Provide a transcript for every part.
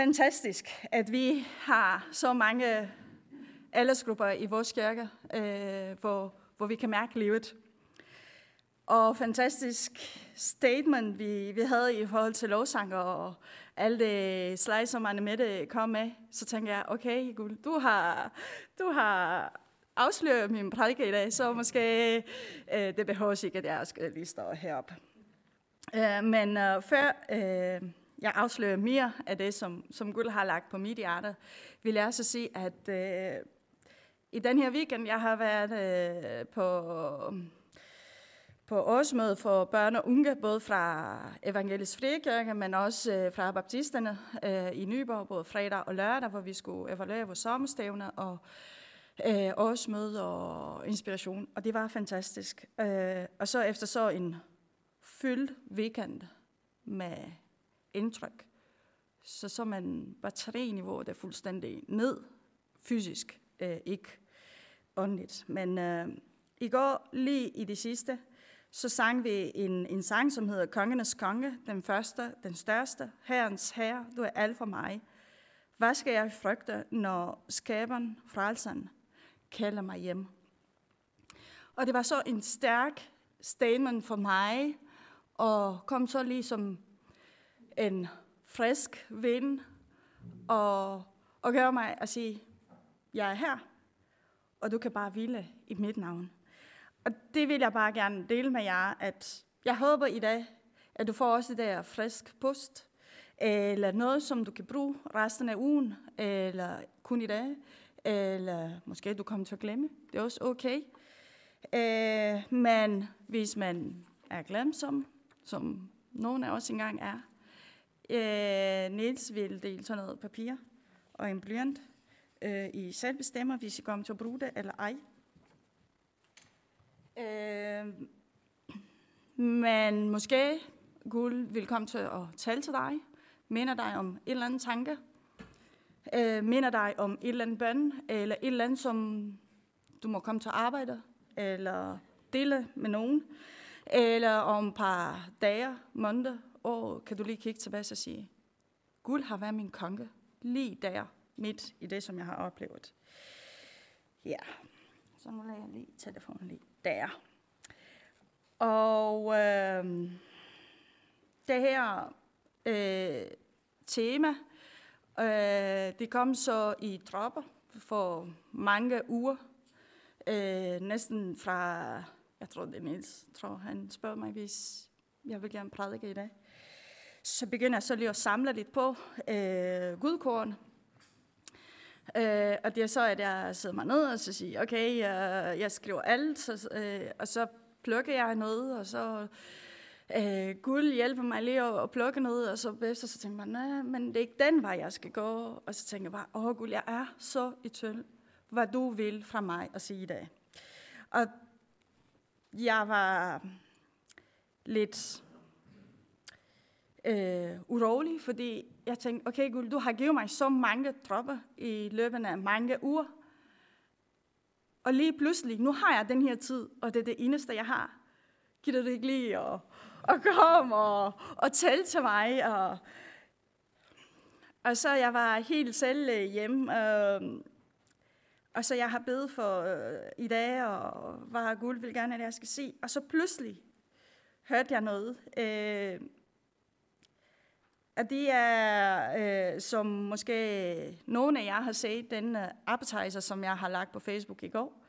fantastisk, at vi har så mange aldersgrupper i vores kirke, øh, hvor, hvor vi kan mærke livet. Og fantastisk statement, vi, vi havde i forhold til lovsanger og alle de slides, som Anne Mette kom med. Så tænker jeg, okay, Gud, du har, du har afsløret min prædike i dag, så måske øh, det behøver ikke, at jeg skal lige stå heroppe. Øh, men øh, før øh, jeg afslører mere af det, som, som Gud har lagt på mit hjerte, vil jeg så sige, at øh, i den her weekend, jeg har været øh, på, på årsmøde for børn og unge, både fra Evangelisk Frikirke, men også øh, fra baptisterne øh, i Nyborg, både fredag og lørdag, hvor vi skulle evaluere vores sommerstævne og øh, årsmøde og inspiration. Og det var fantastisk. Øh, og så efter så en fyldt weekend med indtryk, så så man batteriniveauet er fuldstændig ned fysisk, øh, ikke åndeligt. Men øh, i går, lige i det sidste, så sang vi en, en sang, som hedder Kongenes Konge, den første, den største, Herrens Herre, du er alt for mig. Hvad skal jeg frygte, når skaberen, frelseren, kalder mig hjem? Og det var så en stærk statement for mig, og kom så ligesom en frisk vind, og, og gøre mig at sige, jeg er her, og du kan bare hvile i mit navn. Og det vil jeg bare gerne dele med jer, at jeg håber i dag, at du får også det der frisk post, eller noget, som du kan bruge resten af ugen, eller kun i dag, eller måske du kommer til at glemme. Det er også okay. Øh, men hvis man er glemsom, som nogen af os engang er, øh, Niels vil dele sådan noget papir og en blyant. Øh, I selv bestemmer, hvis I kommer til at bruge det eller ej. Øh, men måske guld vil komme til at tale til dig, minder dig om en eller anden tanke, øh, minder dig om et eller andet bøn, eller et eller andet, som du må komme til at arbejde, eller dele med nogen, eller om et par dage, måneder, år, kan du lige kigge tilbage og sige, Gud har været min konge, lige der, midt i det, som jeg har oplevet. Ja, så nu lader jeg lige telefonen lige der. Og øh, det her øh, tema, øh, det kom så i dropper for mange uger. Øh, næsten fra, jeg tror det er Niels, tror han spørger mig, hvis jeg vil gerne prædike i dag. Så begynder jeg så lige at samle lidt på øh, gudkorn, Øh, og det er så, at jeg sidder mig ned og så siger, okay, jeg, jeg skriver alt, så, øh, og så plukker jeg noget, og så øh, Gud hjælper mig lige at, at plukke noget, og så bagefter så tænker man, nej, men det er ikke den vej, jeg skal gå. Og så tænker jeg bare, åh Gud, jeg er så i tøl, hvad du vil fra mig at sige i dag. Og jeg var lidt øh, urolig, fordi jeg tænkte, okay Gud, du har givet mig så mange tropper i løbet af mange uger. Og lige pludselig, nu har jeg den her tid, og det er det eneste, jeg har. Giver du ikke lige at, at komme og, og tælle til mig? Og, og så jeg var helt selv øh, hjemme, øh, og så jeg har bedt for øh, i dag, og var Gud vil gerne, at jeg skal se. Og så pludselig hørte jeg noget. Øh, at det er, øh, som måske nogen af jer har set, den uh, appetizer, som jeg har lagt på Facebook i går,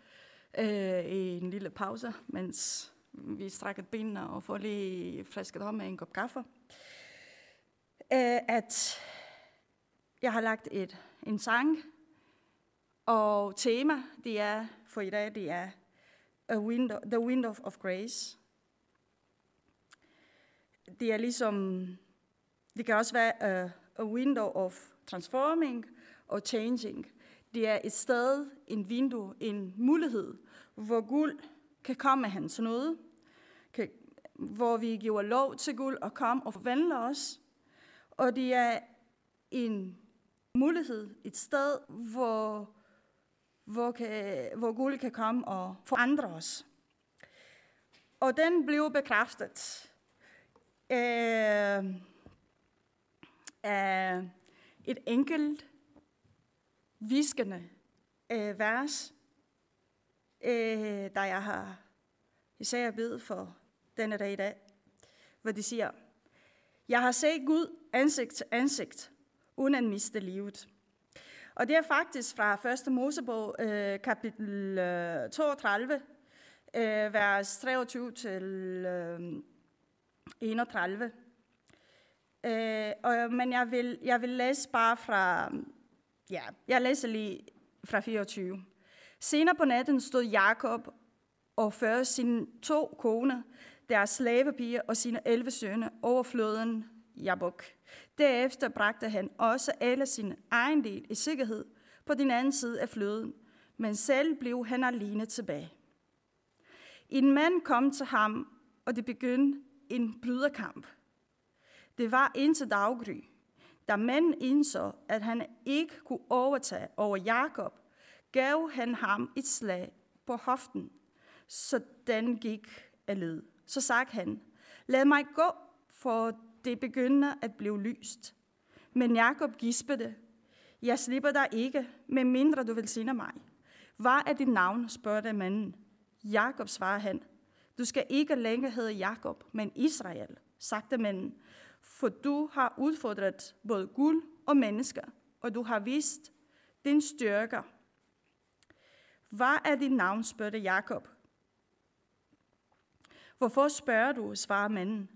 øh, i en lille pause, mens vi strækker benene og får lige flasket om med en kop kaffe. Øh, at jeg har lagt et, en sang, og tema, det er for i dag, det er a window, The Window of Grace. Det er ligesom det kan også være uh, a window of transforming og changing. Det er et sted, en vindue, en mulighed, hvor guld kan komme med hans nåde, kan, hvor vi giver lov til guld at komme og forvandle os. Og det er en mulighed, et sted, hvor, hvor, kan, hvor guld kan komme og forandre os. Og den blev bekræftet. Øh, af et enkelt, viskende øh, vers, øh, der jeg har især bedt for denne dag i dag, hvor de siger, jeg har set Gud ansigt til ansigt, uden at miste livet. Og det er faktisk fra 1. Mosebog, øh, kapitel øh, 32, øh, vers 23 til øh, 31. Øh, og, men jeg vil, jeg vil læse bare fra, ja, jeg læser lige fra 24. Senere på natten stod Jakob og førte sine to koner, deres slavepiger og sine 11 sønner over floden Jabok. Derefter bragte han også alle sin egen del i sikkerhed på den anden side af floden, men selv blev han alene tilbage. En mand kom til ham, og det begyndte en bryderkamp. Det var indtil daggry. Da manden indså, at han ikke kunne overtage over Jakob, gav han ham et slag på hoften, så den gik af led. Så sagde han, lad mig gå, for det begynder at blive lyst. Men Jakob gispede, jeg slipper dig ikke, medmindre du vil sige mig. Hvad er dit navn, spørger manden. Jakob svarer han, du skal ikke længere hedde Jakob, men Israel, sagde manden, for du har udfordret både guld og mennesker, og du har vist din styrke. Hvad er dit navn, spurgte Jakob. Hvorfor spørger du, svarer manden.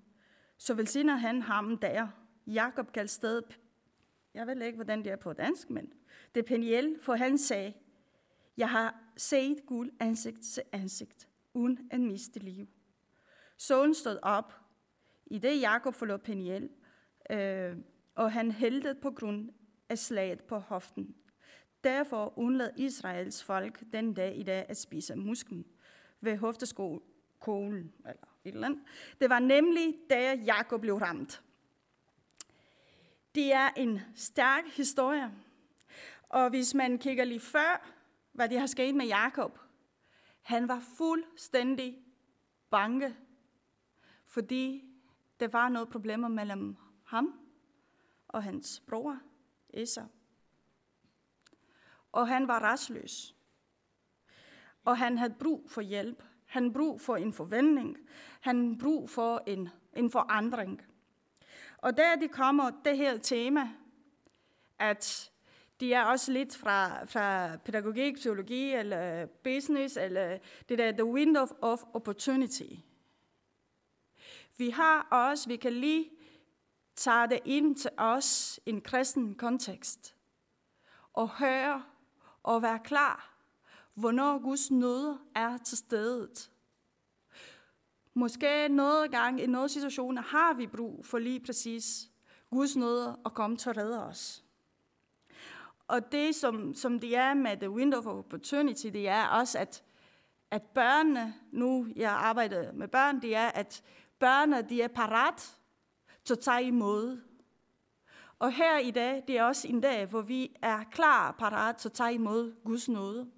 Så velsigner han ham der. Jakob kaldte stedet, jeg ved ikke, hvordan det er på dansk, men det er Peniel, for han sagde, jeg har set guld ansigt til ansigt, uden at miste liv. Solen stod op, i det Jakob forlod Peniel, øh, og han hældte på grund af slaget på hoften. Derfor undlod Israels folk den dag i dag at spise musken ved hofteskolen, eller et eller andet. Det var nemlig da Jakob blev ramt. Det er en stærk historie. Og hvis man kigger lige før, hvad det har sket med Jakob, han var fuldstændig bange, fordi der var noget problemer mellem ham og hans bror, Esa. Og han var rastløs. Og han havde brug for hjælp. Han brug for en forventning. Han brug for en, en forandring. Og der det kommer det her tema, at de er også lidt fra, fra pædagogik, psykologi eller business, eller det der the window of opportunity. Vi har også, vi kan lige tage det ind til os i en kristen kontekst, og høre og være klar, hvornår Guds nåde er til stedet. Måske noget gang i nogle situationer har vi brug for lige præcis Guds nåde at komme til at redde os. Og det, som, som det er med The Window of Opportunity, det er også, at, at børnene, nu jeg arbejder med børn, det er, at børnene de er parat til at tage imod. Og her i dag, det er også en dag, hvor vi er klar parat til at tage imod Guds nåde.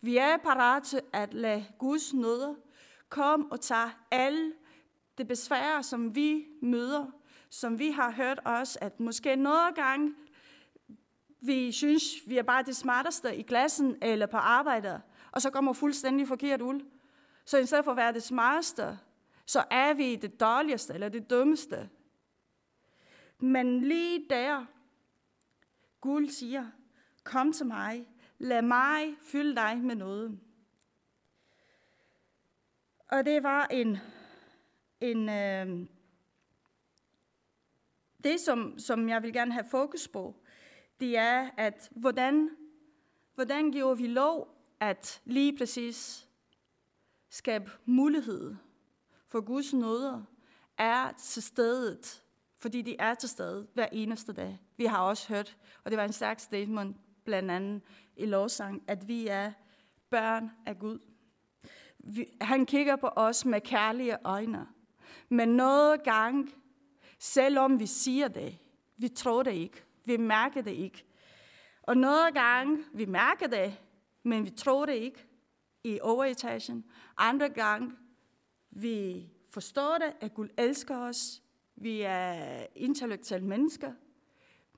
Vi er parat til at lade Guds nåde komme og tage alle det besvær, som vi møder, som vi har hørt os, at måske nogle gange vi synes, vi er bare det smarteste i klassen eller på arbejdet, og så kommer fuldstændig forkert ud. Så i stedet for at være det smarteste, så er vi det dårligste eller det dummeste. Men lige der, Gud siger, kom til mig, lad mig fylde dig med noget. Og det var en, en øh, det, som, som jeg vil gerne have fokus på, det er, at hvordan, hvordan giver vi lov at lige præcis skabe mulighed for Guds nåder er til stedet, fordi de er til stede hver eneste dag. Vi har også hørt, og det var en stærk statement blandt andet i lovsang, at vi er børn af Gud. Vi, han kigger på os med kærlige øjne. Men noget gang, selvom vi siger det, vi tror det ikke. Vi mærker det ikke. Og noget gang, vi mærker det, men vi tror det ikke i overetagen. Andre gange, vi forstår det, at Gud elsker os. Vi er intellektuelle mennesker.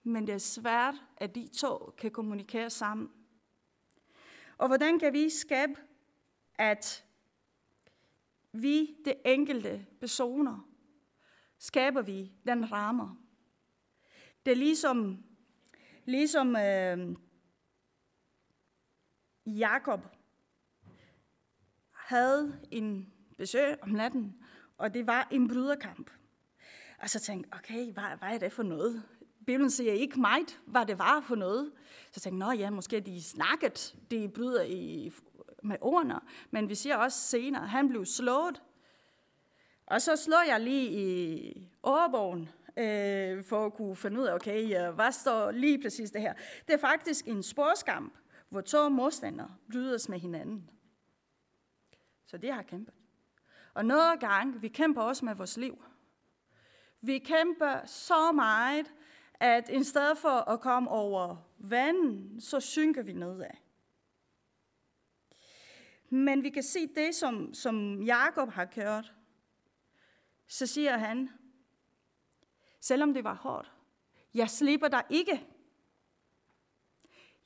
men det er svært, at de to kan kommunikere sammen. Og hvordan kan vi skabe, at vi, det enkelte personer, skaber vi den rammer. Det er ligesom, ligesom øh, Jakob havde en besøg om natten, og det var en bryderkamp. Og så tænkte jeg, okay, hvad, hvad er det for noget? Bibelen siger ikke meget, hvad det var for noget. Så tænkte jeg, ja, måske de snakket, de bryder i, med ordene, men vi siger også senere, han blev slået. Og så slår jeg lige i overbogen, øh, for at kunne finde ud af, okay, hvad står lige præcis det her. Det er faktisk en sportskamp, hvor to modstandere brydes med hinanden. Så det har kæmpet. Og noget gang, vi kæmper også med vores liv. Vi kæmper så meget, at i stedet for at komme over vandet, så synker vi nedad. Men vi kan se det, som, som Jakob har kørt. Så siger han, selvom det var hårdt, jeg slipper dig ikke.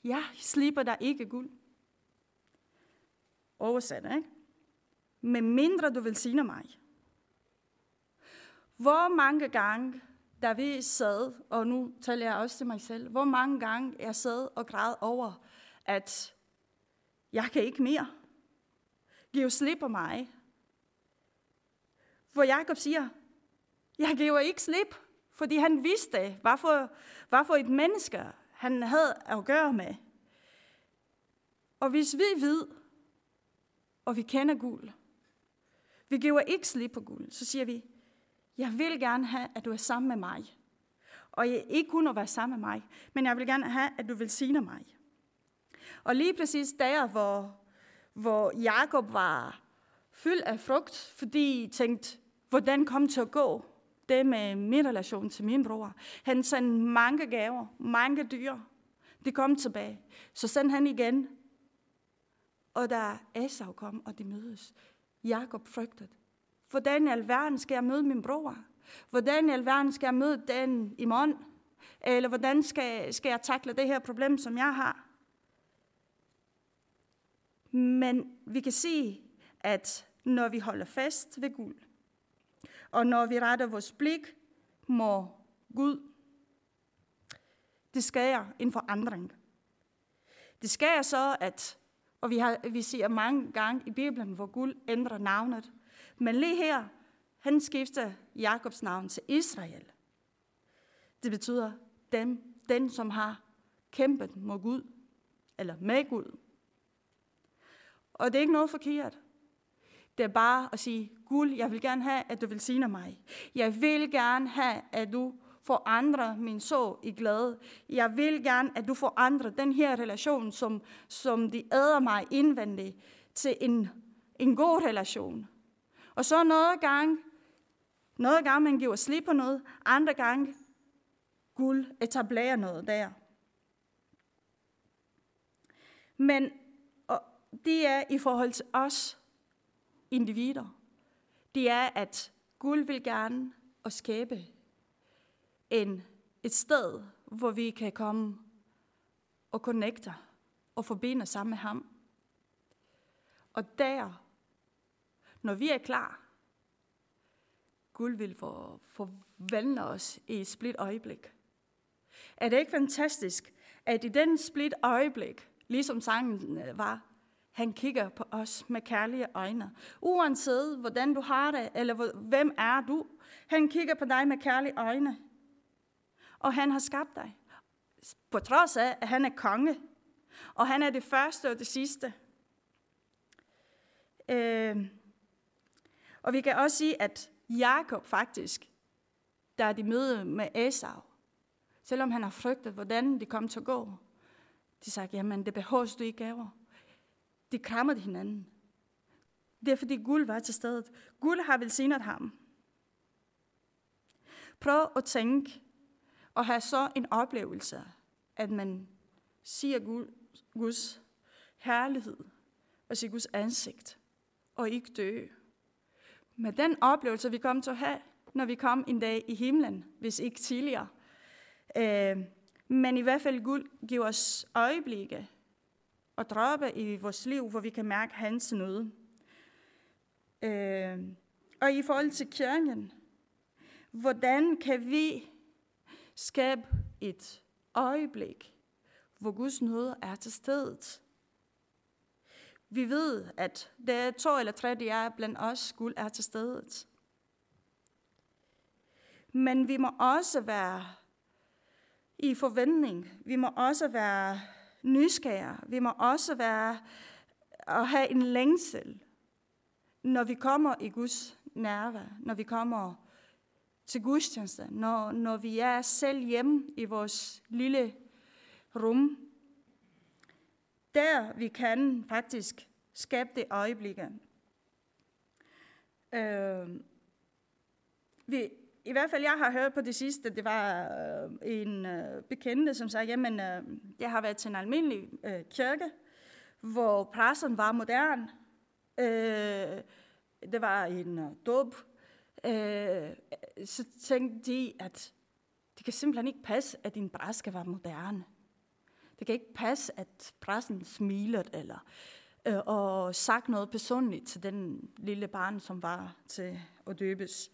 Jeg slipper dig ikke guld. Oversat, ikke? Med mindre du vil sige mig. Hvor mange gange, da vi sad, og nu taler jeg også til mig selv, hvor mange gange jeg sad og græd over, at jeg kan ikke mere. Giv slip på mig. Hvor Jakob siger, jeg giver ikke slip, fordi han vidste, hvad for, hvad for et menneske han havde at gøre med. Og hvis vi ved, og vi kender guld, vi giver ikke slip på guld, så siger vi, jeg vil gerne have, at du er sammen med mig. Og jeg ikke kun at være sammen med mig, men jeg vil gerne have, at du vil sige mig. Og lige præcis der, hvor, hvor Jakob var fyldt af frugt, fordi I tænkte, hvordan kom til at gå det med min relation til min bror. Han sendte mange gaver, mange dyr. De kom tilbage. Så sendte han igen. Og da Esau kom, og de mødes, Jakob frygtede. Hvordan i alverden skal jeg møde min bror? Hvordan i alverden skal jeg møde den i morgen? Eller hvordan skal, skal jeg takle det her problem, som jeg har? Men vi kan se, at når vi holder fast ved guld, og når vi retter vores blik mod Gud, det sker en forandring. Det sker så, at, og vi, har, vi ser mange gange i Bibelen, hvor Gud ændrer navnet. Men lige her, han skifter Jakobs navn til Israel. Det betyder dem, den, som har kæmpet mod Gud, eller med Gud. Og det er ikke noget forkert. Det er bare at sige, Gud, jeg vil gerne have, at du vil sige mig. Jeg vil gerne have, at du forandre min så i glæde. Jeg vil gerne, at du forandrer den her relation, som, som de æder mig indvendigt, til en, en god relation. Og så noget gang, noget gang man giver slip på noget, andre gange Gud etablerer noget der. Men og det er i forhold til os individer. Det er, at Gud vil gerne og skabe en, et sted, hvor vi kan komme og connecte og forbinde sammen med ham. Og der, når vi er klar, Gud vil for, forvandle os i et split øjeblik. Er det ikke fantastisk, at i den split øjeblik, ligesom sangen øh, var, han kigger på os med kærlige øjne. Uanset hvordan du har det, eller hvem er du, han kigger på dig med kærlige øjne. Og han har skabt dig. På trods af, at han er konge. Og han er det første og det sidste. Øh, og vi kan også sige, at Jakob faktisk, da de møde med Esau, selvom han har frygtet, hvordan det kom til at gå, de sagde, jamen det behøver du ikke gaver. De krammede hinanden. Det er fordi guld var til stedet. Gud har velsignet ham. Prøv at tænke og have så en oplevelse, at man siger Gud, Guds herlighed og siger Guds ansigt, og ikke dø. Med den oplevelse, vi kommer til at have, når vi kommer en dag i himlen, hvis ikke tidligere, øh, Men i hvert fald Gud giver os øjeblikke og droppe i vores liv, hvor vi kan mærke hans nød. Øh, og i forhold til kirken, hvordan kan vi Skab et øjeblik, hvor Guds nåde er til stedet? Vi ved, at det er to eller tre, de er blandt os, Gud er til stedet. Men vi må også være i forventning. Vi må også være nysgerrige. Vi må også være og have en længsel, når vi kommer i Guds nærvær, når vi kommer til gudstjeneste, når, når vi er selv hjemme i vores lille rum. Der vi kan faktisk skabe det øjeblikke. Øh, vi, i hvert fald, jeg har hørt på det sidste, det var øh, en øh, bekendte, som sagde, jamen, øh, jeg har været til en almindelig øh, kirke, hvor præsten var modern. Øh, det var en øh, dåb. Øh, så tænkte de, at det kan simpelthen ikke passe, at din præst skal være moderne. Det kan ikke passe, at præsten smiler eller øh, og sagt noget personligt til den lille barn, som var til at døbes.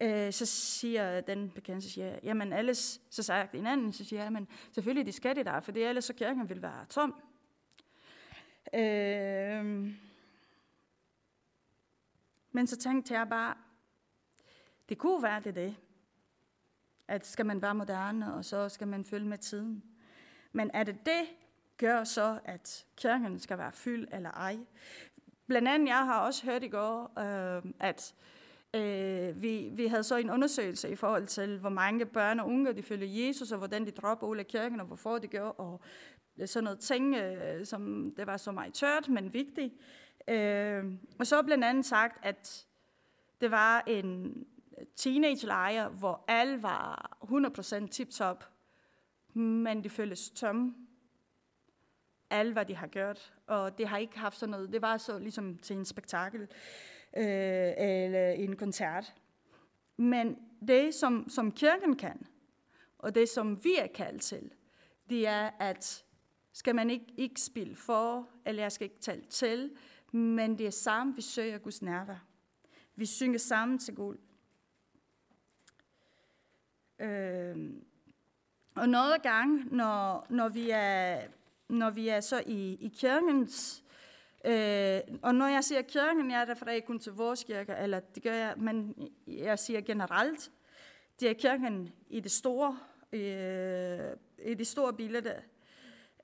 Øh, så siger den bekendte, så siger, jamen alles, så sagt en anden, så siger jeg, men selvfølgelig de skal det der, for det ellers så kirken vil være tom. Øh, men så tænkte jeg bare, det kunne være det det. At skal man være moderne, og så skal man følge med tiden. Men er det det, gør så, at kirken skal være fyldt eller ej? Blandt andet, jeg har også hørt i går, øh, at øh, vi, vi havde så en undersøgelse i forhold til, hvor mange børn og unge, de følger Jesus, og hvordan de dropper ud af kirken, og hvorfor de gør, og sådan noget ting, øh, som det var så meget tørt, men vigtigt. Øh, og så blandt andet sagt, at det var en teenage-lejre, hvor alle var 100% tip-top, men det føltes tomme. Alle, hvad de har gjort, og det har ikke haft sådan noget. Det var så ligesom til en spektakel øh, eller en koncert. Men det, som, som kirken kan, og det, som vi er kaldt til, det er, at skal man ikke, ikke spille for, eller jeg skal ikke tale til, men det er sammen, vi søger Guds nærvær. Vi synger sammen til Gud. Øh, og noget gang, når, når, vi er, når vi er så i, i kirkens, øh, og når jeg siger kirken, jeg refererer ikke kun til vores kirke, eller det gør jeg, men jeg siger generelt, det er kirken i det store, øh, i det store billede.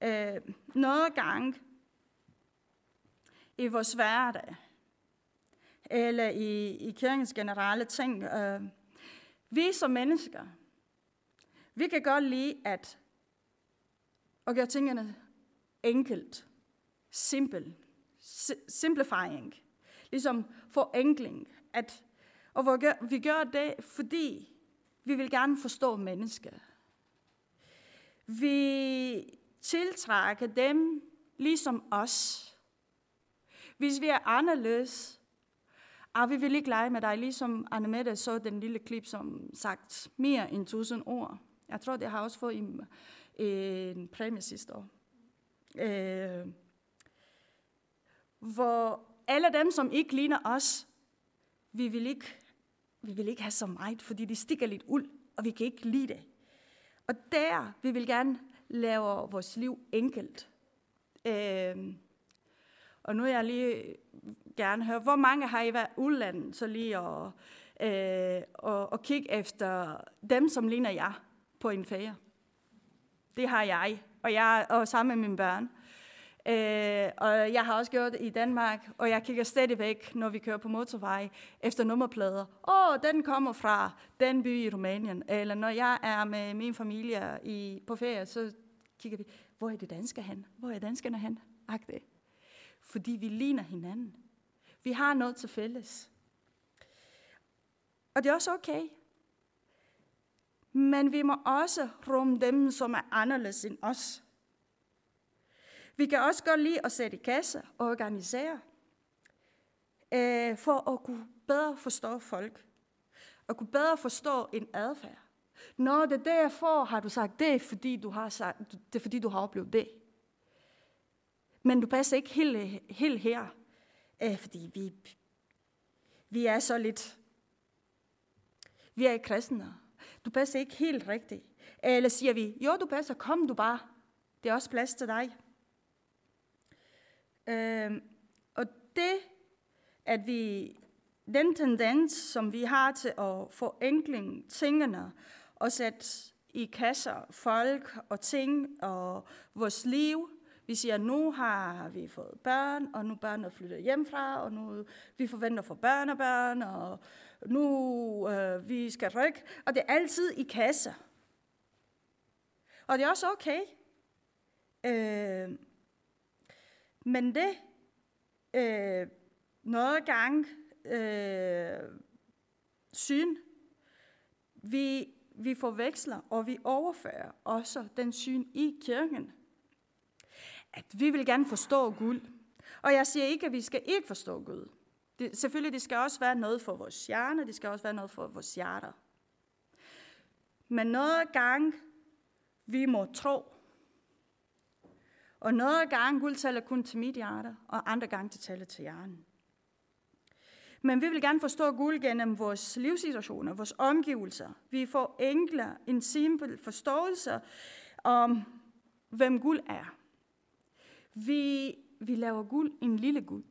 Øh, noget gang, i vores hverdag, eller i, i kirkens generelle ting. Øh, vi som mennesker, vi kan godt lide at, at gøre tingene enkelt, simpel, simplifying, ligesom forenkling. At, og vi gør det, fordi vi vil gerne forstå mennesker. Vi tiltrækker dem ligesom os. Hvis vi er anderledes, og vi vil ikke lege med dig, ligesom Annemette så den lille klip, som sagt mere end tusind ord. Jeg tror, det har også fået en, en præmie sidste år. Øh, hvor alle dem, som ikke ligner os, vi vil ikke, vi vil ikke have så meget, fordi de stikker lidt ud, og vi kan ikke lide det. Og der, vi vil gerne lave vores liv enkelt. Øh, og nu er jeg lige gerne høre, hvor mange har I været udlandet, så lige og, øh, og, og kigge efter dem, som ligner jer på en ferie. Det har jeg, og jeg og sammen med mine børn. Øh, og jeg har også gjort det i Danmark, og jeg kigger stadigvæk, når vi kører på motorvej, efter nummerplader. Åh, oh, den kommer fra den by i Rumænien. Eller når jeg er med min familie i, på ferie, så kigger vi, hvor er det danske han? Hvor er danskerne han? Agte. fordi vi ligner hinanden. Vi har noget til fælles. Og det er også okay. Men vi må også rumme dem, som er anderledes end os. Vi kan også godt lide at sætte i kasse og organisere, øh, for at kunne bedre forstå folk, og kunne bedre forstå en adfærd. Når det er derfor, har du sagt det, er fordi du har, sagt, det er fordi du har oplevet det. Men du passer ikke helt, helt her, øh, fordi vi, vi er så lidt, vi er ikke kristne. Du passer ikke helt rigtigt. Eller siger vi, jo du passer, kom du bare. Det er også plads til dig. Øh, og det, at vi, den tendens, som vi har til at forenkle tingene og sætte i kasser folk og ting og vores liv, vi siger, nu har vi fået børn, og nu er flyttet hjemmefra, og nu vi forventer for børn og børn, og nu øh, vi skal rykke. Og det er altid i kasser. Og det er også okay. Øh, men det, øh, noget gang øh, syn, vi, vi forveksler og vi overfører også den syn i kirken. At vi vil gerne forstå Gud. Og jeg siger ikke, at vi skal ikke forstå Gud. Det, selvfølgelig, det skal også være noget for vores hjerne, det skal også være noget for vores hjerter. Men noget gang, vi må tro, og noget gang Gud taler kun til mit hjerte, og andre gange til taler til hjernen. Men vi vil gerne forstå Gud gennem vores livssituationer, vores omgivelser. Vi får enkle, en simpel forståelse om, hvem Gud er. Vi, vi laver Gud en lille Gud,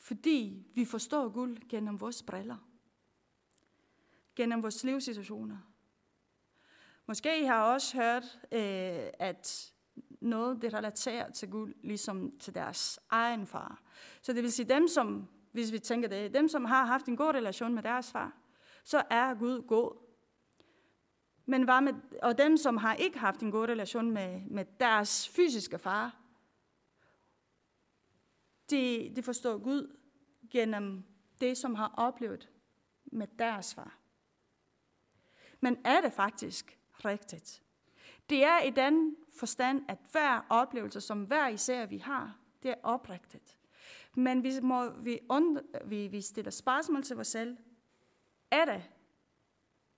fordi vi forstår Gud gennem vores briller, gennem vores livssituationer. Måske I har også hørt, øh, at noget, det relaterer til Gud, ligesom til deres egen far. Så det vil sige, dem som, hvis vi tænker det, dem som har haft en god relation med deres far, så er Gud god. Men hvad med, og dem, som har ikke haft en god relation med, med deres fysiske far, de, de forstår Gud gennem det, som har oplevet med deres far. Men er det faktisk rigtigt? Det er i den forstand, at hver oplevelse, som hver især vi har, det er oprigtigt. Men vi, må, vi, und, vi, vi stiller spørgsmål til os selv. Er det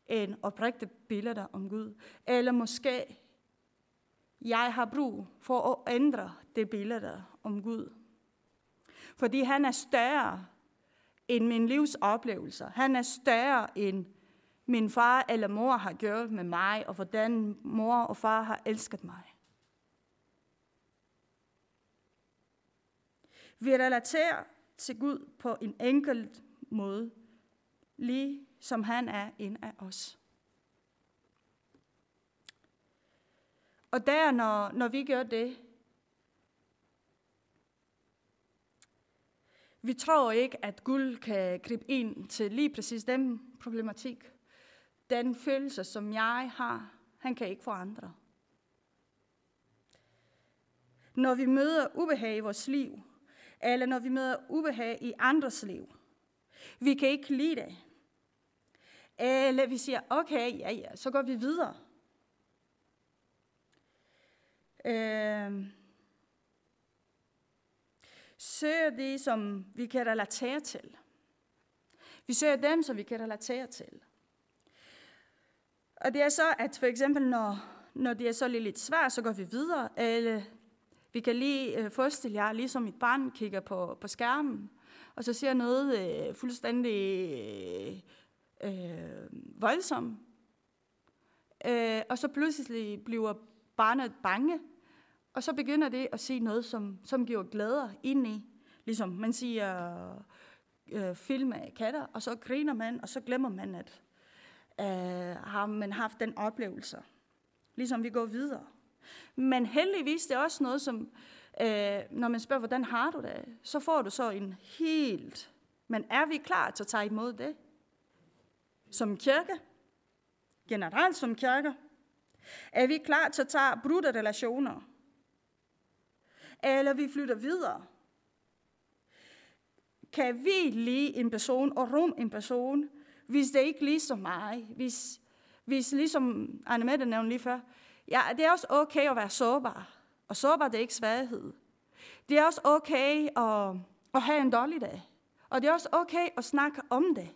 en oprigtig billede om Gud? Eller måske jeg har brug for at ændre det billede om Gud. Fordi han er større end min livs oplevelser. Han er større end min far eller mor har gjort med mig, og hvordan mor og far har elsket mig. Vi relaterer til Gud på en enkelt måde, lige som han er en af os. Og der, når, når vi gør det, vi tror ikke, at guld kan gribe ind til lige præcis den problematik. Den følelse, som jeg har, han kan ikke forandre. Når vi møder ubehag i vores liv, eller når vi møder ubehag i andres liv. Vi kan ikke lide det. Eller vi siger, okay, ja, ja, så går vi videre. Øh, søger det, som vi kan relatere til. Vi søger dem, som vi kan relatere til. Og det er så, at for eksempel, når, når det er så lidt svært, så går vi videre, eller vi kan lige øh, forestille jer, ligesom et barn kigger på, på skærmen, og så ser noget øh, fuldstændig øh, voldsomt. Øh, og så pludselig bliver barnet bange, og så begynder det at se noget, som, som giver glæder i. Ligesom man siger øh, film af katter, og så griner man, og så glemmer man, at øh, har man haft den oplevelse. Ligesom vi går videre. Men heldigvis det er også noget, som, øh, når man spørger, hvordan har du det, så får du så en helt... Men er vi klar til at tage imod det? Som kirke? Generelt som kirke? Er vi klar til at tage brudte relationer? Eller vi flytter videre? Kan vi lide en person og rum en person, hvis det ikke lige som mig? Hvis, hvis ligesom Anne Mette nævnte lige før, Ja, det er også okay at være sårbar. Og sårbar, det er ikke svaghed. Det er også okay at, at have en dårlig dag. Og det er også okay at snakke om det.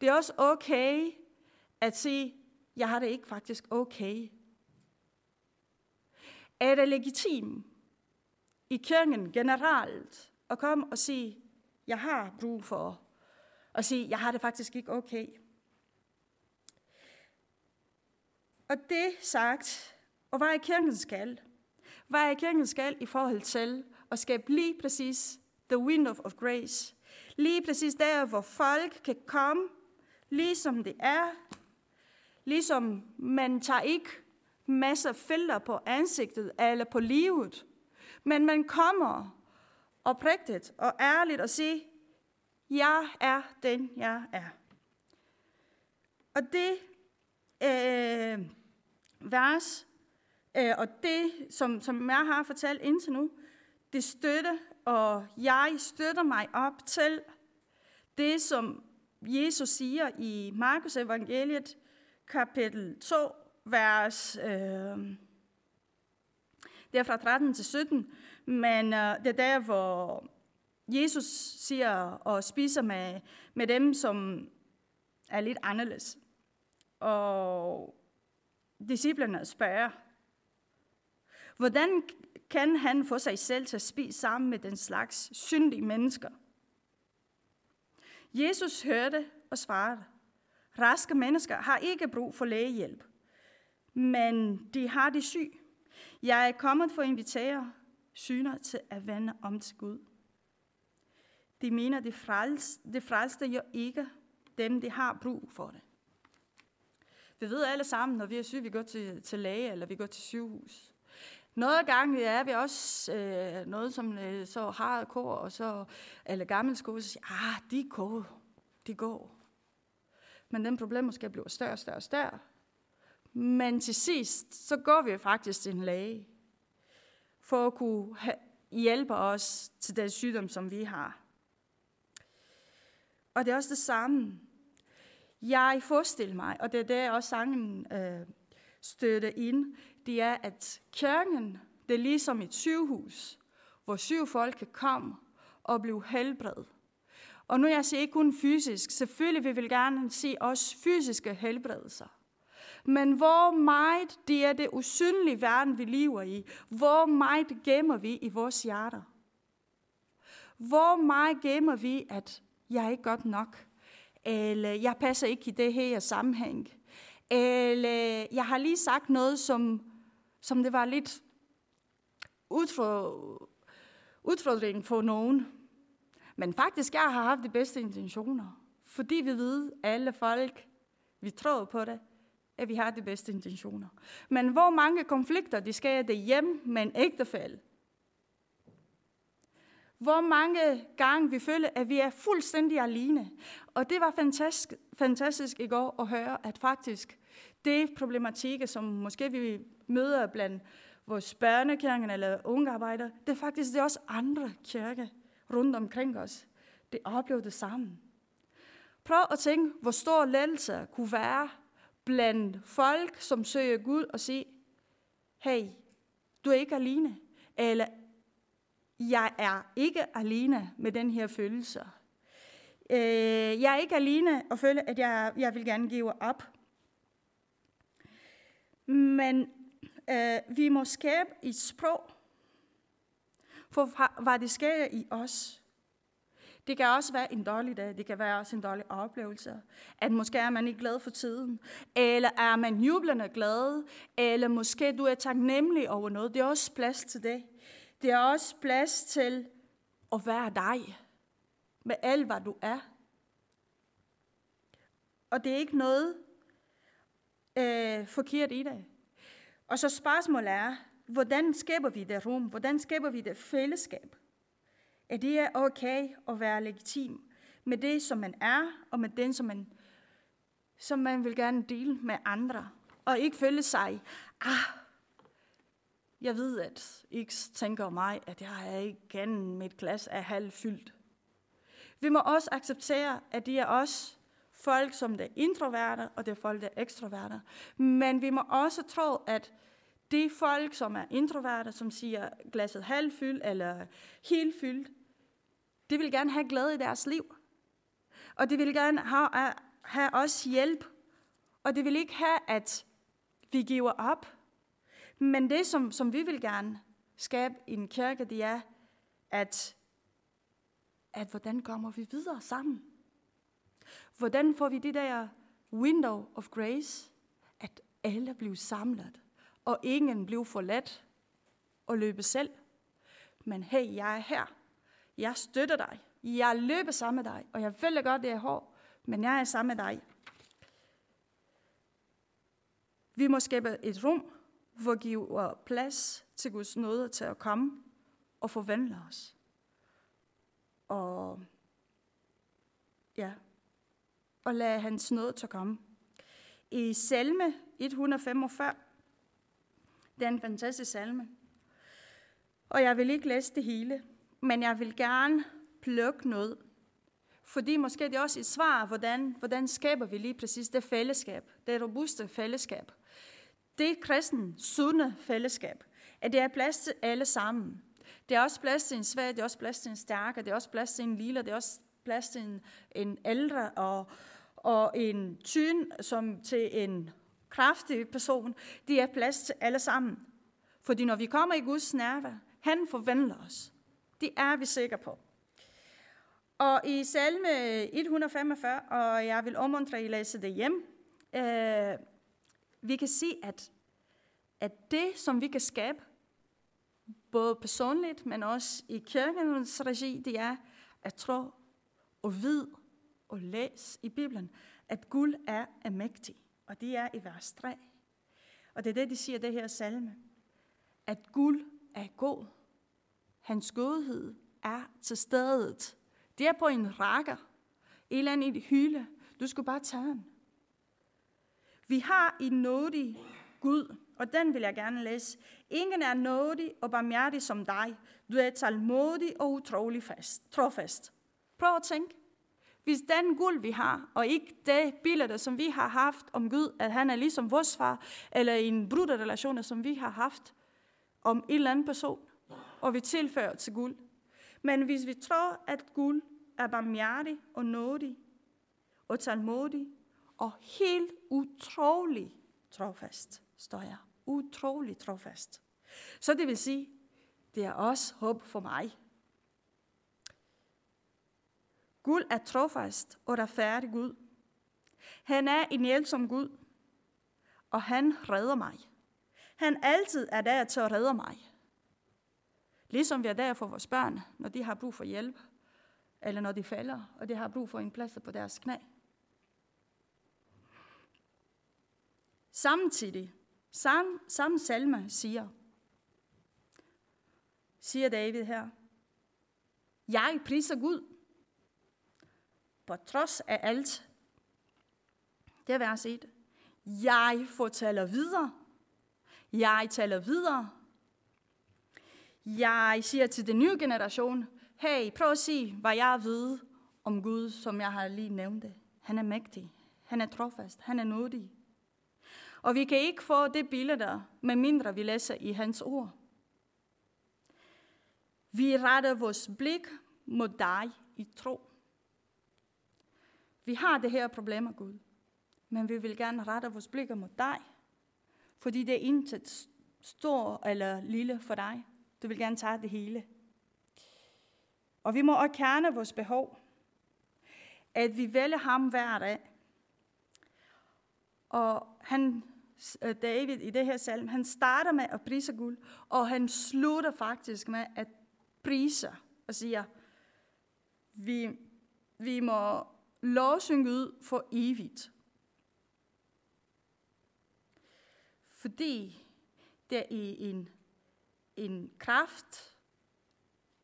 Det er også okay at sige, jeg har det ikke faktisk okay. Er det legitimt i kirken generelt at komme og sige, jeg har brug for at sige, jeg har det faktisk ikke okay. Og det sagt, og hvad er kirkens skal? Hvad er kirkens skal i forhold til at skabe lige præcis the window of grace? Lige præcis der, hvor folk kan komme, ligesom det er. Ligesom man tager ikke masser af filter på ansigtet eller på livet, men man kommer oprigtigt og ærligt og siger, jeg er den, jeg er. Og det øh, vers, øh, og det, som, som jeg har fortalt indtil nu, det støtter, og jeg støtter mig op til det, som Jesus siger i Markus evangeliet, kapitel 2, vers, øh, det er fra 13 til 17, men øh, det er der, hvor Jesus siger og spiser med, med dem, som er lidt anderledes. Og disciplerne spørger, hvordan kan han få sig selv til at spise sammen med den slags syndige mennesker? Jesus hørte og svarede, raske mennesker har ikke brug for lægehjælp, men de har de syge. Jeg er kommet for at invitere syner til at vende om til Gud. De mener, det frelste, det frelste jo ikke dem, de har brug for det. Vi ved alle sammen, når vi er syge, vi går til, til læge, eller vi går til sygehus. Noget gange er vi også øh, noget, som øh, så har kår, og så, eller gammel skole, så siger, ah, de går, de går. Men den problem måske bliver større og større og større. Men til sidst, så går vi faktisk til en læge, for at kunne hjælpe os til den sygdom, som vi har. Og det er også det samme. Jeg forestiller mig, og det er der også sangen øh, støtter ind, det er, at kirken, det er ligesom et sygehus, hvor syv folk kan komme og blive helbredt. Og nu jeg siger ikke kun fysisk, selvfølgelig vil vi gerne se også fysiske helbredelser. Men hvor meget det er det usynlige verden, vi lever i. Hvor meget gemmer vi i vores hjerter. Hvor meget gemmer vi, at jeg er ikke godt nok. Eller jeg passer ikke i det her sammenhæng. Eller jeg har lige sagt noget, som, som det var lidt udfordring for nogen. Men faktisk, jeg har haft de bedste intentioner. Fordi vi ved, alle folk, vi tror på det, at vi har de bedste intentioner. Men hvor mange konflikter, de sker det hjem med en ægtefælde. Hvor mange gange vi føler, at vi er fuldstændig alene. Og det var fantastisk, fantastisk i går at høre, at faktisk det problematikker, som måske vi møder blandt vores børnekirken eller ungearbejdere, det er faktisk det er også andre kirker rundt omkring os. Det oplever det sammen. Prøv at tænke, hvor stor lettelse kunne være blandt folk, som søger Gud og siger, hey, du er ikke alene. Eller jeg er ikke alene med den her følelse. Øh, jeg er ikke alene og føler, at jeg, jeg vil gerne give op. Men øh, vi må skabe et sprog, for hvad det sker i os. Det kan også være en dårlig dag, det kan være også en dårlig oplevelse. At måske er man ikke glad for tiden, eller er man jublende glad, eller måske du er taknemmelig over noget. Det er også plads til det. Det er også plads til at være dig, med alt hvad du er. Og det er ikke noget øh, forkert i det. Og så spørgsmålet er, hvordan skaber vi det rum? Hvordan skaber vi det fællesskab? Er det okay at være legitim med det, som man er, og med den, som man, som man vil gerne dele med andre? Og ikke føle sig, ah, jeg ved, at X tænker mig, at jeg er igen mit glas er halvfyldt. Vi må også acceptere, at de er os folk, som det er introverte, og det er folk, der er ekstroverte. Men vi må også tro, at de folk, som er introverte, som siger glasset halvfyldt eller helt fyldt, de vil gerne have glæde i deres liv. Og de vil gerne have, have os hjælp Og de vil ikke have, at vi giver op. Men det, som, som vi vil gerne skabe i en kirke, det er, at, at hvordan kommer vi videre sammen? Hvordan får vi det der window of grace, at alle bliver samlet, og ingen bliver forladt og løbe selv. Men hey, jeg er her. Jeg støtter dig. Jeg løber sammen med dig, og jeg føler godt, det er hårdt, men jeg er sammen med dig. Vi må skabe et rum, hvor giver plads til Guds nåde til at komme og forvandle os. Og ja, og lade hans nåde til at komme. I salme 145, det er en fantastisk salme, og jeg vil ikke læse det hele, men jeg vil gerne plukke noget. Fordi måske det er også et svar, hvordan, hvordan skaber vi lige præcis det fællesskab, det robuste fællesskab. Det kristen, sunde fællesskab, at det er plads til alle sammen. Det er også plads til en svag, det er også plads til en stærk, det er også plads til en lille, det er også plads til en, en ældre og, og en tyn som til en kraftig person. Det er plads til alle sammen. Fordi når vi kommer i Guds nærvær, han forvandler os. Det er vi sikre på. Og i salme 145, og jeg vil omundre at I læse det hjem, øh, vi kan se, at, at det, som vi kan skabe, både personligt, men også i kirkens regi, det er at tro og vide og læse i Bibelen, at Gud er, almægtig, mægtig. Og det er i vers 3. Og det er det, de siger det her salme. At Gud er god. Hans godhed er til stedet. Det er på en rakker. En eller anden hylde. Du skal bare tage den. Vi har en nådig Gud, og den vil jeg gerne læse. Ingen er nådig og barmhjertig som dig. Du er talmodig og utrolig fast, trofast. Prøv at tænke. Hvis den guld, vi har, og ikke det billede, som vi har haft om Gud, at han er ligesom vores far, eller en bruderrelation, som vi har haft om en eller anden person, og vi tilfører til guld. Men hvis vi tror, at Gud er barmhjertig og nådig, og talmodig, og helt utrolig trofast, står jeg. Utrolig trofast. Så det vil sige, det er også håb for mig. Gud er trofast og retfærdig Gud. Han er en hjælpsom Gud, og han redder mig. Han altid er der til at redde mig. Ligesom vi er der for vores børn, når de har brug for hjælp, eller når de falder, og de har brug for en plads på deres knæ. Samtidig, samme, samme salme siger, siger David her, jeg priser Gud, på trods af alt. Det er vers 1. Jeg fortæller videre. Jeg taler videre. Jeg siger til den nye generation, hey, prøv at sige, hvad jeg ved om Gud, som jeg har lige nævnt det. Han er mægtig. Han er trofast. Han er nådig. Og vi kan ikke få det billede der, medmindre vi læser i hans ord. Vi retter vores blik mod dig i tro. Vi har det her problem Gud, men vi vil gerne rette vores blikker mod dig, fordi det er intet stor eller lille for dig. Du vil gerne tage det hele. Og vi må erkende vores behov, at vi vælger ham hver dag. Og han, øh, David i det her salm, han starter med at prise guld, og han slutter faktisk med at prise og siger, vi, vi må lovsynge Gud for evigt. Fordi der er en, en kraft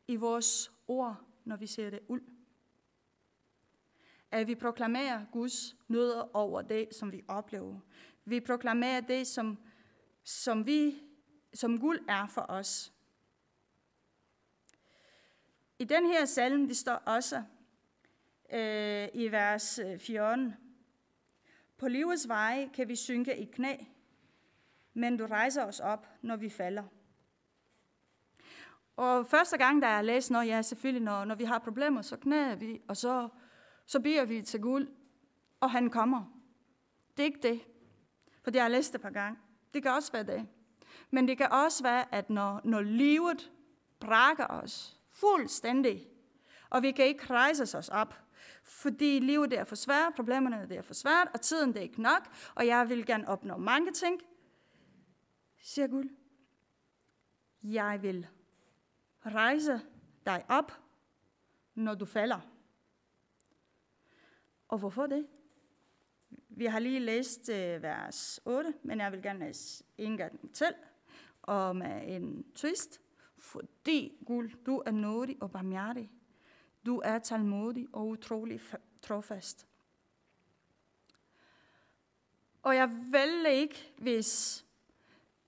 i vores ord, når vi ser det ud. At vi proklamerer Guds nåde over det, som vi oplever. Vi proklamerer det, som, som, vi, som guld er for os. I den her salm, det står også, øh, i vers øh, 14. På livets veje kan vi synke i knæ, men du rejser os op, når vi falder. Og første gang, da jeg læste noget, ja selvfølgelig, når, når vi har problemer, så knæder vi, og så, så beder vi til Gud, og han kommer. Det er ikke det. For det har jeg læst et par gange. Det kan også være det. Men det kan også være, at når, når livet brækker os fuldstændig, og vi kan ikke rejse os op, fordi livet er for svært, problemerne er for svært, og tiden det er ikke nok, og jeg vil gerne opnå mange ting, siger Gud, jeg vil rejse dig op, når du falder. Og hvorfor det? Vi har lige læst øh, vers 8, men jeg vil gerne læse en gang til, og med øh, en twist. Fordi Gud, du er nådig og barmhjertig. Du er talmodig og utrolig trofast. Og jeg vælger ikke, hvis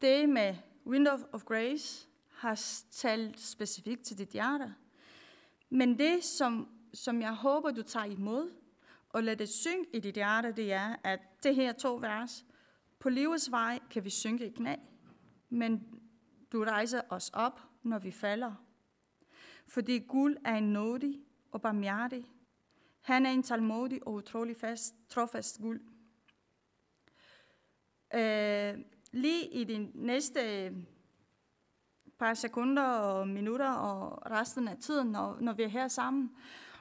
det med Window of Grace har talt specifikt til dit hjerte. Men det, som, som jeg håber, du tager imod, og lad det synge i dit hjerte, det er, at det her to vers, på livets vej kan vi synge i knæ, men du rejser os op, når vi falder. Fordi Gud er en nådig og barmhjertig. Han er en talmodig og utrolig fast, trofast Gud. Øh, lige i den næste par sekunder og minutter og resten af tiden, når, når vi er her sammen,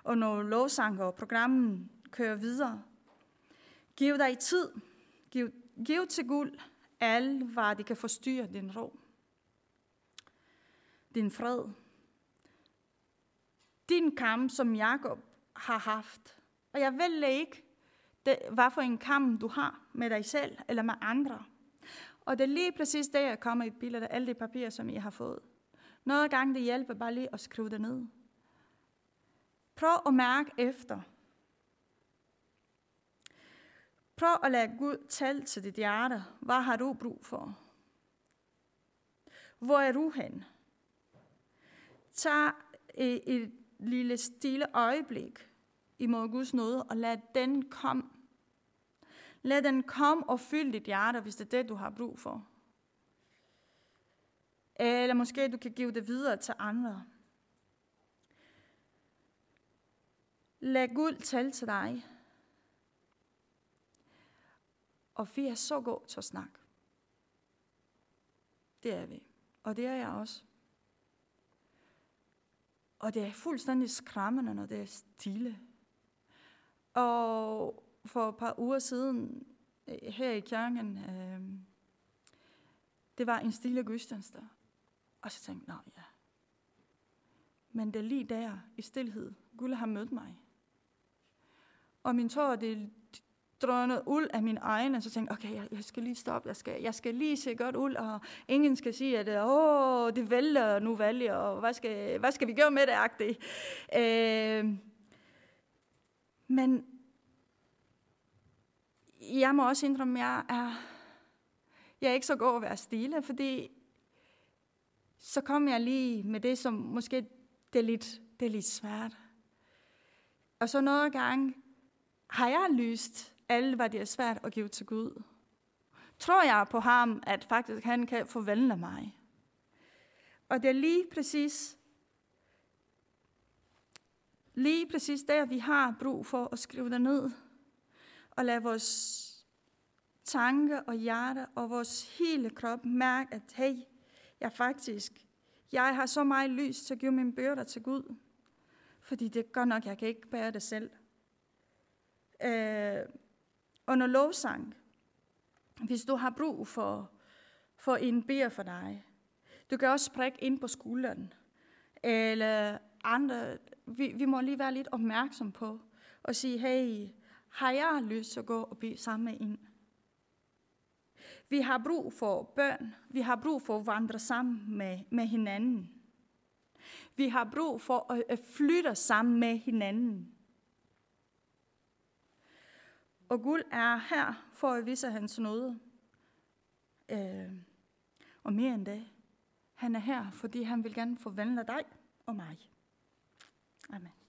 og når lovsang og programmen kører videre. Giv dig tid. Giv, giv til Gud alt, hvad det kan forstyrre din ro. Din fred. Din kamp, som Jakob har haft. Og jeg vil ikke, det, hvad for en kamp du har med dig selv eller med andre. Og det er lige præcis det, jeg kommer i et billede af alle de papirer, som I har fået. Noget gang det hjælper bare lige at skrive det ned. Prøv at mærke efter. Prøv at lade Gud tale til dit hjerte. Hvad har du brug for? Hvor er du hen? Tag et, et lille stille øjeblik imod Guds nåde, og lad den komme. Lad den komme og fylde dit hjerte, hvis det er det, du har brug for. Eller måske du kan give det videre til andre. Lad Gud tale til dig. Og vi er så gode til at snakke. Det er vi. Og det er jeg også. Og det er fuldstændig skræmmende, når det er stille. Og for et par uger siden, øh, her i kirken, øh, det var en stille gudstjeneste. Og så tænkte jeg, ja. Men det er lige der, i stillhed, Gud har mødt mig. Og min tår, det drønede ud af min egne, og så tænkte jeg, okay, jeg, jeg skal lige stoppe, jeg skal, jeg skal lige se godt ud, og ingen skal sige, at øh, åh, det vælger nu valg, og hvad skal, hvad skal vi gøre med det, agtigt. Øh, men jeg må også indrømme, at jeg er, jeg er ikke så god at være stille, fordi så kom jeg lige med det, som måske det er lidt, det er lidt svært. Og så nogle gange har jeg lyst alt, hvad det er svært at give til Gud. Tror jeg på ham, at faktisk han kan forvandle mig. Og det er lige præcis, lige præcis der, vi har brug for at skrive det ned. Og lade vores tanke og hjerte og vores hele krop mærke, at hey, jeg faktisk, jeg har så meget lys til at give mine byrder til Gud. Fordi det er godt nok, jeg kan ikke bære det selv. Øh, under lovsang, hvis du har brug for, for en beder for dig, du kan også prikke ind på skulderen, eller andre, vi, vi må lige være lidt opmærksom på, og sige, hey, har jeg lyst til at gå og bede sammen med en? Vi har brug for børn. Vi har brug for at vandre sammen med, med hinanden. Vi har brug for at flytte sammen med hinanden. Og Gud er her for at vise hans nåde. Øh, og mere end det, han er her, fordi han vil gerne forvandle dig og mig. Amen.